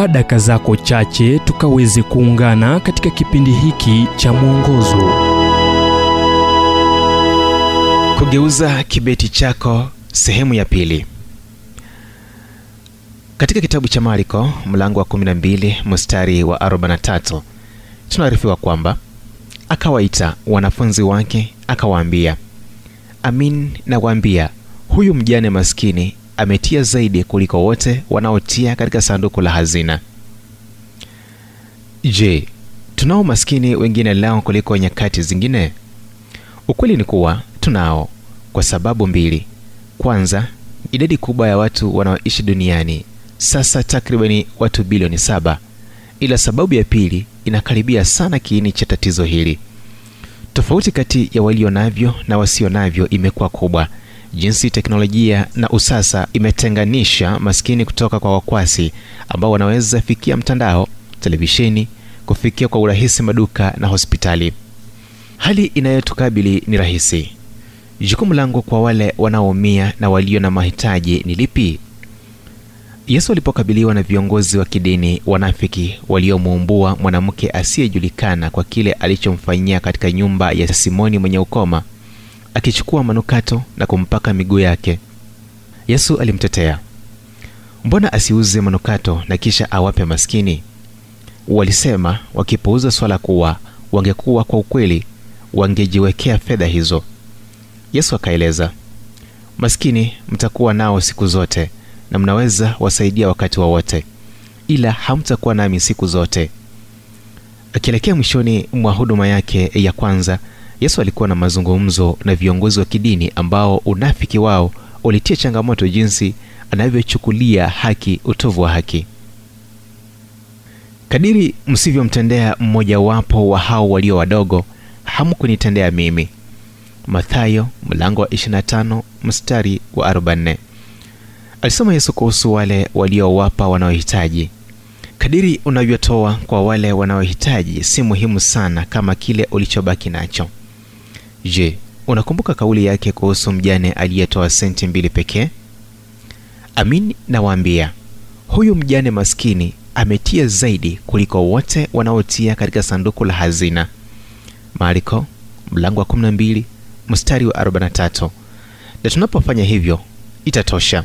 chukua daka zako chache tukaweze kuungana katika kipindi hiki cha mwongozo. Kugeuza kibeti chako sehemu ya pili. Katika kitabu cha mariko mlango wa 12 mstari wa 43 tunaarifiwa kwamba akawaita wanafunzi wake akawaambia amin nawaambia huyu mjane maskini ametia zaidi kuliko wote wanaotia katika sanduku la hazina. Je tunao maskini wengine leo kuliko nyakati zingine? Ukweli ni kuwa tunao kwa sababu mbili. Kwanza idadi kubwa ya watu wanaoishi duniani sasa takribani watu bilioni saba. Ila sababu ya pili inakaribia sana kiini cha tatizo hili. Tofauti kati ya walio navyo na wasio navyo imekuwa kubwa jinsi teknolojia na usasa imetenganisha maskini kutoka kwa wakwasi ambao wanaweza fikia mtandao televisheni kufikia kwa urahisi maduka na hospitali. Hali inayotukabili ni rahisi. Jukumu langu kwa wale wanaoumia na walio na mahitaji ni lipi? Yesu alipokabiliwa na viongozi wa kidini wanafiki waliomuumbua mwanamke asiyejulikana kwa kile alichomfanyia katika nyumba ya simoni mwenye ukoma akichukua manukato na kumpaka miguu yake. Yesu alimtetea. Mbona asiuze manukato na kisha awape maskini? Walisema wakipuuza swala kuwa wangekuwa kwa ukweli wangejiwekea fedha hizo. Yesu akaeleza maskini mtakuwa nao siku zote na mnaweza wasaidia wakati wowote wa ila hamtakuwa nami siku zote. Akielekea mwishoni mwa huduma yake ya kwanza yesu alikuwa na mazungumzo na viongozi wa kidini ambao unafiki wao ulitia changamoto jinsi anavyochukulia haki utovu wa haki. Kadiri msivyomtendea mmojawapo wa hao walio wadogo hamkunitendea mimi. Mathayo mlango wa 25 mstari wa 44 alisema yesu kuhusu wale waliowapa wanaohitaji. Kadiri unavyotoa kwa wale wanaohitaji si muhimu sana kama kile ulichobaki nacho je unakumbuka kauli yake kuhusu mjane aliyetoa senti mbili pekee? Amin nawaambia huyu mjane maskini ametia zaidi kuliko wote wanaotia katika sanduku la hazina. Mariko mlango wa 12 mstari wa 43 na tunapofanya hivyo itatosha